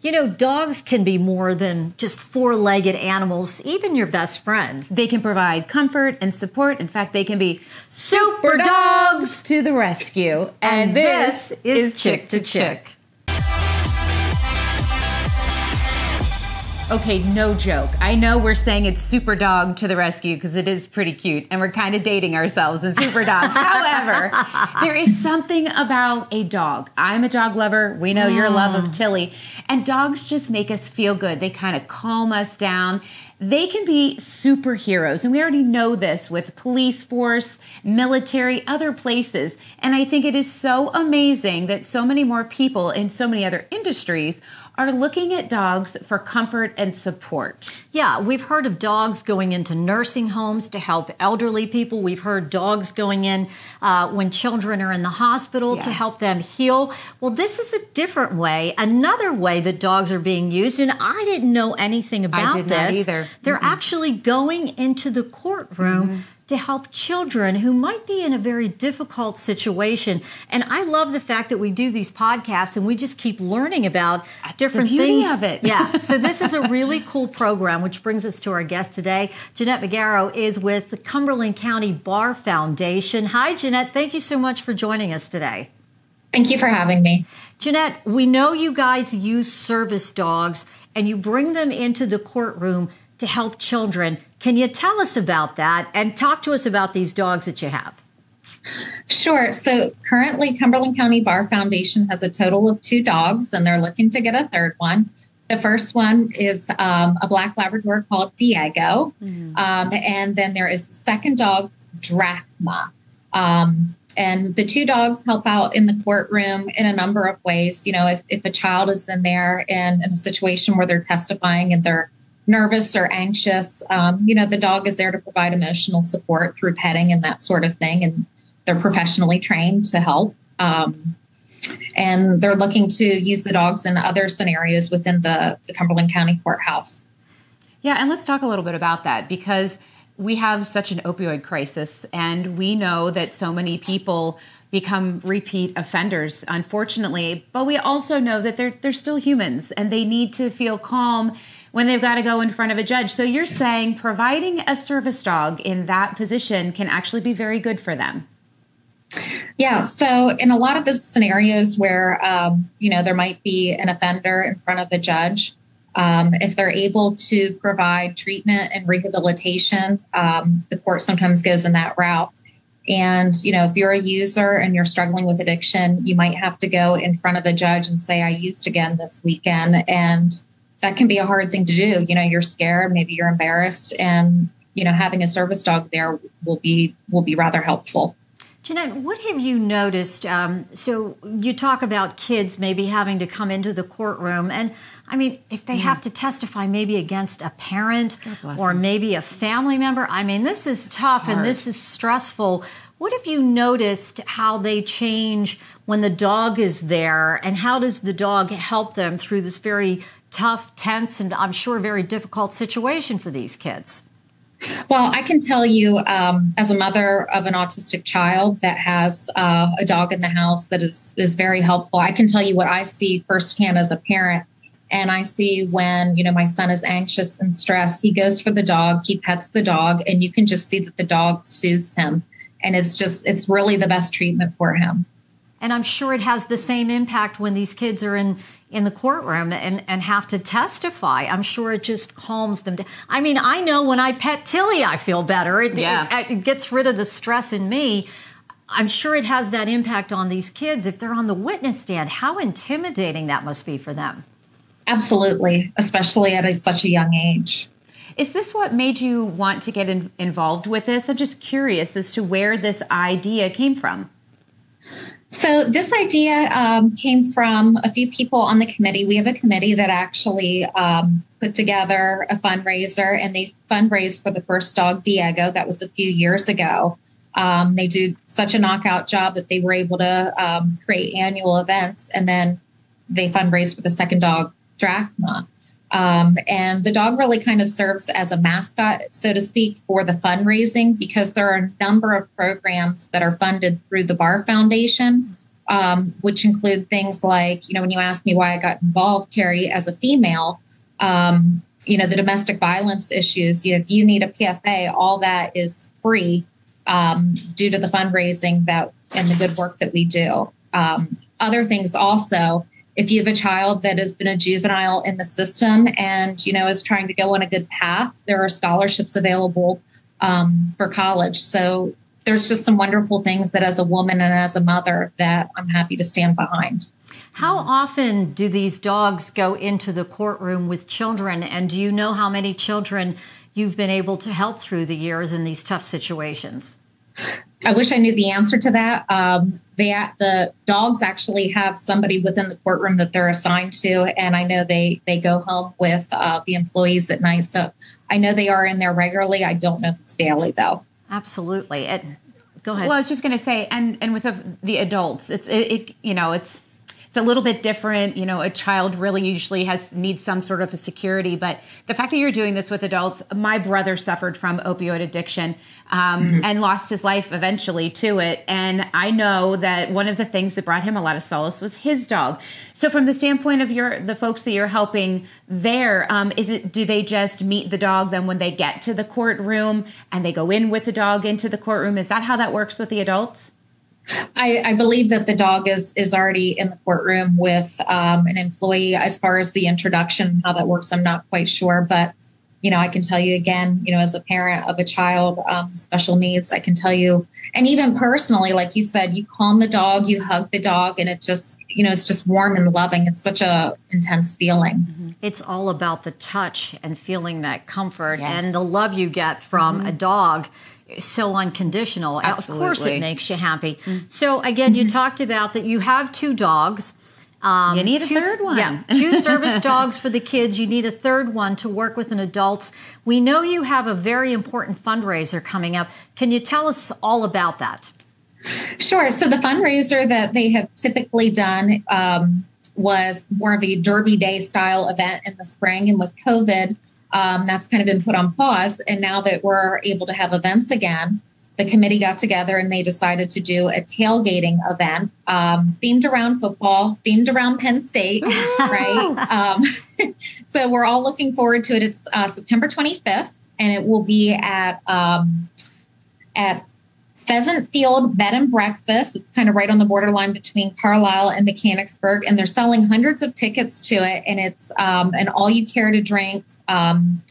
you know, dogs can be more than just four legged animals, even your best friend. They can provide comfort and support. In fact, they can be super dogs to the rescue. And, and this, this, is Chick to Chick. chick. Okay, no joke. I know we're saying it's Super Dog to the rescue because it is pretty cute and we're kind of dating ourselves in Super Dog. However, there is something about a dog. I'm a dog lover. We know mm. your love of mm. Tilly. And dogs just make us feel good. They kind of calm us down. They can be superheroes. And we already know this with police force, military, other places. And I think it is so amazing that so many more people in so many other industries are looking at dogs for comfort and support. Yeah, we've heard of dogs going into nursing homes to help elderly people. We've heard dogs going in uh, when children are in the hospital yeah. to help them heal. Well, this is a different way, another way that dogs are being used, and I didn't know anything about this. Not either. They're mm-hmm. actually going into the courtroom. Mm-hmm to help children who might be in a very difficult situation. And I love the fact that we do these podcasts and we just keep learning about different the things. of it. yeah. So this is a really cool program, which brings us to our guest today. Jeanette Magaro is with the Cumberland County Bar Foundation. Hi, Jeanette. Thank you so much for joining us today. Thank you for having me. Jeanette, we know you guys use service dogs and you bring them into the courtroom to help children. Can you tell us about that and talk to us about these dogs that you have? Sure. So currently, Cumberland County Bar Foundation has a total of two dogs, and they're looking to get a third one. The first one is um, a black Labrador called Diego. Mm-hmm. Um, and then there is a second dog, Drachma. Um, and the two dogs help out in the courtroom in a number of ways. You know, if, if a child is in there and in a situation where they're testifying and they're nervous or anxious, um, you know, the dog is there to provide emotional support through petting and that sort of thing. And they're professionally trained to help. Um, and they're looking to use the dogs in other scenarios within the, the Cumberland County Courthouse. Yeah, and let's talk a little bit about that because we have such an opioid crisis, and we know that so many people become repeat offenders, unfortunately. But we also know that they're they're still humans, and they need to feel calm when they've got to go in front of a judge. So you're saying providing a service dog in that position can actually be very good for them. Yeah. So in a lot of the scenarios where um, you know there might be an offender in front of the judge, um, if they're able to provide treatment and rehabilitation, um, the court sometimes goes in that route. And you know, if you're a user and you're struggling with addiction, you might have to go in front of a judge and say, "I used again this weekend," and that can be a hard thing to do. You know, you're scared, maybe you're embarrassed, and you know, having a service dog there will be will be rather helpful. Jeanette, what have you noticed? Um, so you talk about kids maybe having to come into the courtroom, and I mean, if they mm have to testify maybe against a parent or maybe a family member, I mean, this is tough Hard. and this is stressful. What have you noticed how they change when the dog is there, and how does the dog help them through this very tough, tense, and I'm sure very difficult situation for these kids? Well, I can tell you, um, as a mother of an autistic child that has uh, a dog in the house that is is very helpful. I can tell you what I see firsthand as a parent, and I see when you know my son is anxious and stressed. He goes for the dog, he pets the dog, and you can just see that the dog soothes him, and it's just it's really the best treatment for him. And I'm sure it has the same impact when these kids are in in the courtroom and, and have to testify. I'm sure it just calms them down. I mean, I know when I pet Tilly, I feel better. It, yeah. it, it gets rid of the stress in me. I'm sure it has that impact on these kids. If they're on the witness stand, how intimidating that must be for them. Absolutely, especially at a, such a young age. Is this what made you want to get in, involved with this? I'm just curious as to where this idea came from. So, this idea um, came from a few people on the committee. We have a committee that actually um, put together a fundraiser and they fundraised for the first dog, Diego. That was a few years ago. Um, they do such a knockout job that they were able to um, create annual events and then they fundraised for the second dog, Drachma. Um, and the dog really kind of serves as a mascot, so to speak, for the fundraising because there are a number of programs that are funded through the Bar Foundation um, which include things like, you know, when you ask me why I got involved, Carrie, as a female, um, you know, the domestic violence issues, you know, if you need a PFA, all that is free um, due to the fundraising that and the good work that we do. Um, other things also, if you have a child that has been a juvenile in the system and you know is trying to go on a good path, there are scholarships available um, for college. So there's just some wonderful things that as a woman and as a mother that I'm happy to stand behind. How often do these dogs go into the courtroom with children? And do you know how many children you've been able to help through the years in these tough situations? I wish I knew the answer to that. Um, they, the dogs actually have somebody within the courtroom that they're assigned to, and I know they they go home with uh, the employees at night. So I know they are in there regularly. I don't know if it's daily though. Absolutely. It, go ahead. Well, I was just going to say, and and with the, the adults, it's it, it you know it's it's a little bit different. You know, a child really usually has needs some sort of a security, but the fact that you're doing this with adults, my brother suffered from opioid addiction um, mm-hmm. and lost his life eventually to it. And I know that one of the things that brought him a lot of solace was his dog. So, from the standpoint of your the folks that you're helping there, um, is it do they just meet the dog then when they get to the courtroom and they go in with the dog into the courtroom? Is that how that works with the adults? I, I, believe that the dog is is already in the courtroom with um, an employee. As far as the introduction, how that works, I'm not quite sure. But you know, I can tell you again, you know, as a parent of a child um, special needs, I can tell you, and even personally, like you said, you calm the dog, you hug the dog, and it just, you know, it's just warm and loving. It's such a intense feeling. Mm-hmm. It's all about the touch and feeling that comfort yes. and the love you get from mm-hmm. a dog so unconditional. Absolutely. Of course, it makes you happy. Mm-hmm. So, again, you talked about that you have two dogs. Um, you need a two, third one. Yeah, two service dogs for the kids. You need a third one to work with an adult. We know you have a very important fundraiser coming up. Can you tell us all about that? Sure. So, the fundraiser that they have typically done um, was more of a Derby Day style event in the spring. And with COVID, um, that's kind of been put on pause. And now that we're able to have events again, the committee got together and they decided to do a tailgating event um, themed around football, themed around Penn State, right? Um, so we're all looking forward to it. It's uh, September 25th, and it will be at um, at Pheasant Field Bed and Breakfast. It's kind of right on the borderline between Carlisle and Mechanicsburg, and they're selling hundreds of tickets to it. And it's um, an all you care to drink um,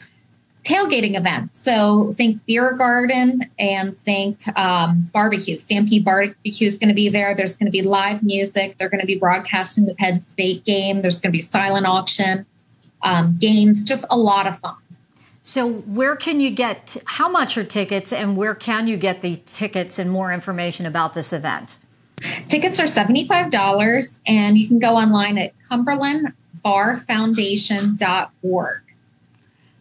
tailgating event. So think beer garden and think um, barbecue. Stampede Barbecue is going to be there. There's going to be live music. They're going to be broadcasting the Penn State game. There's going to be silent auction, um, games, just a lot of fun. So, where can you get, how much are tickets, and where can you get the tickets and more information about this event? Tickets are $75, and you can go online at cumberlandbarfoundation.org.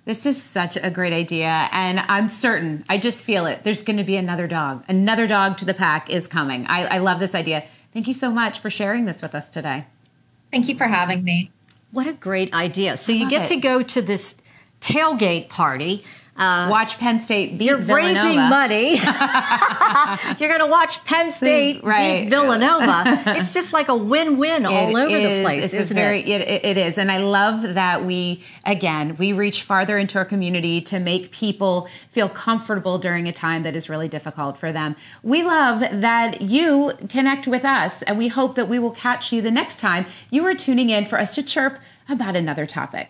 This is such a great idea. And I'm certain, I just feel it. There's going to be another dog. Another dog to the pack is coming. I, I love this idea. Thank you so much for sharing this with us today. Thank you for having me. What a great idea. So, you get it. to go to this tailgate party. Uh, watch Penn State beat You're Villanova. raising money. you're going to watch Penn State right. beat Villanova. it's just like a win-win all over is, the place, it's isn't very, it? It, it is, and I love that we again we reach farther into our community to make people feel comfortable during a time that is really difficult for them. We love that you connect with us, and we hope that we will catch you the next time you are tuning in for us to chirp about another topic.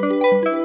Música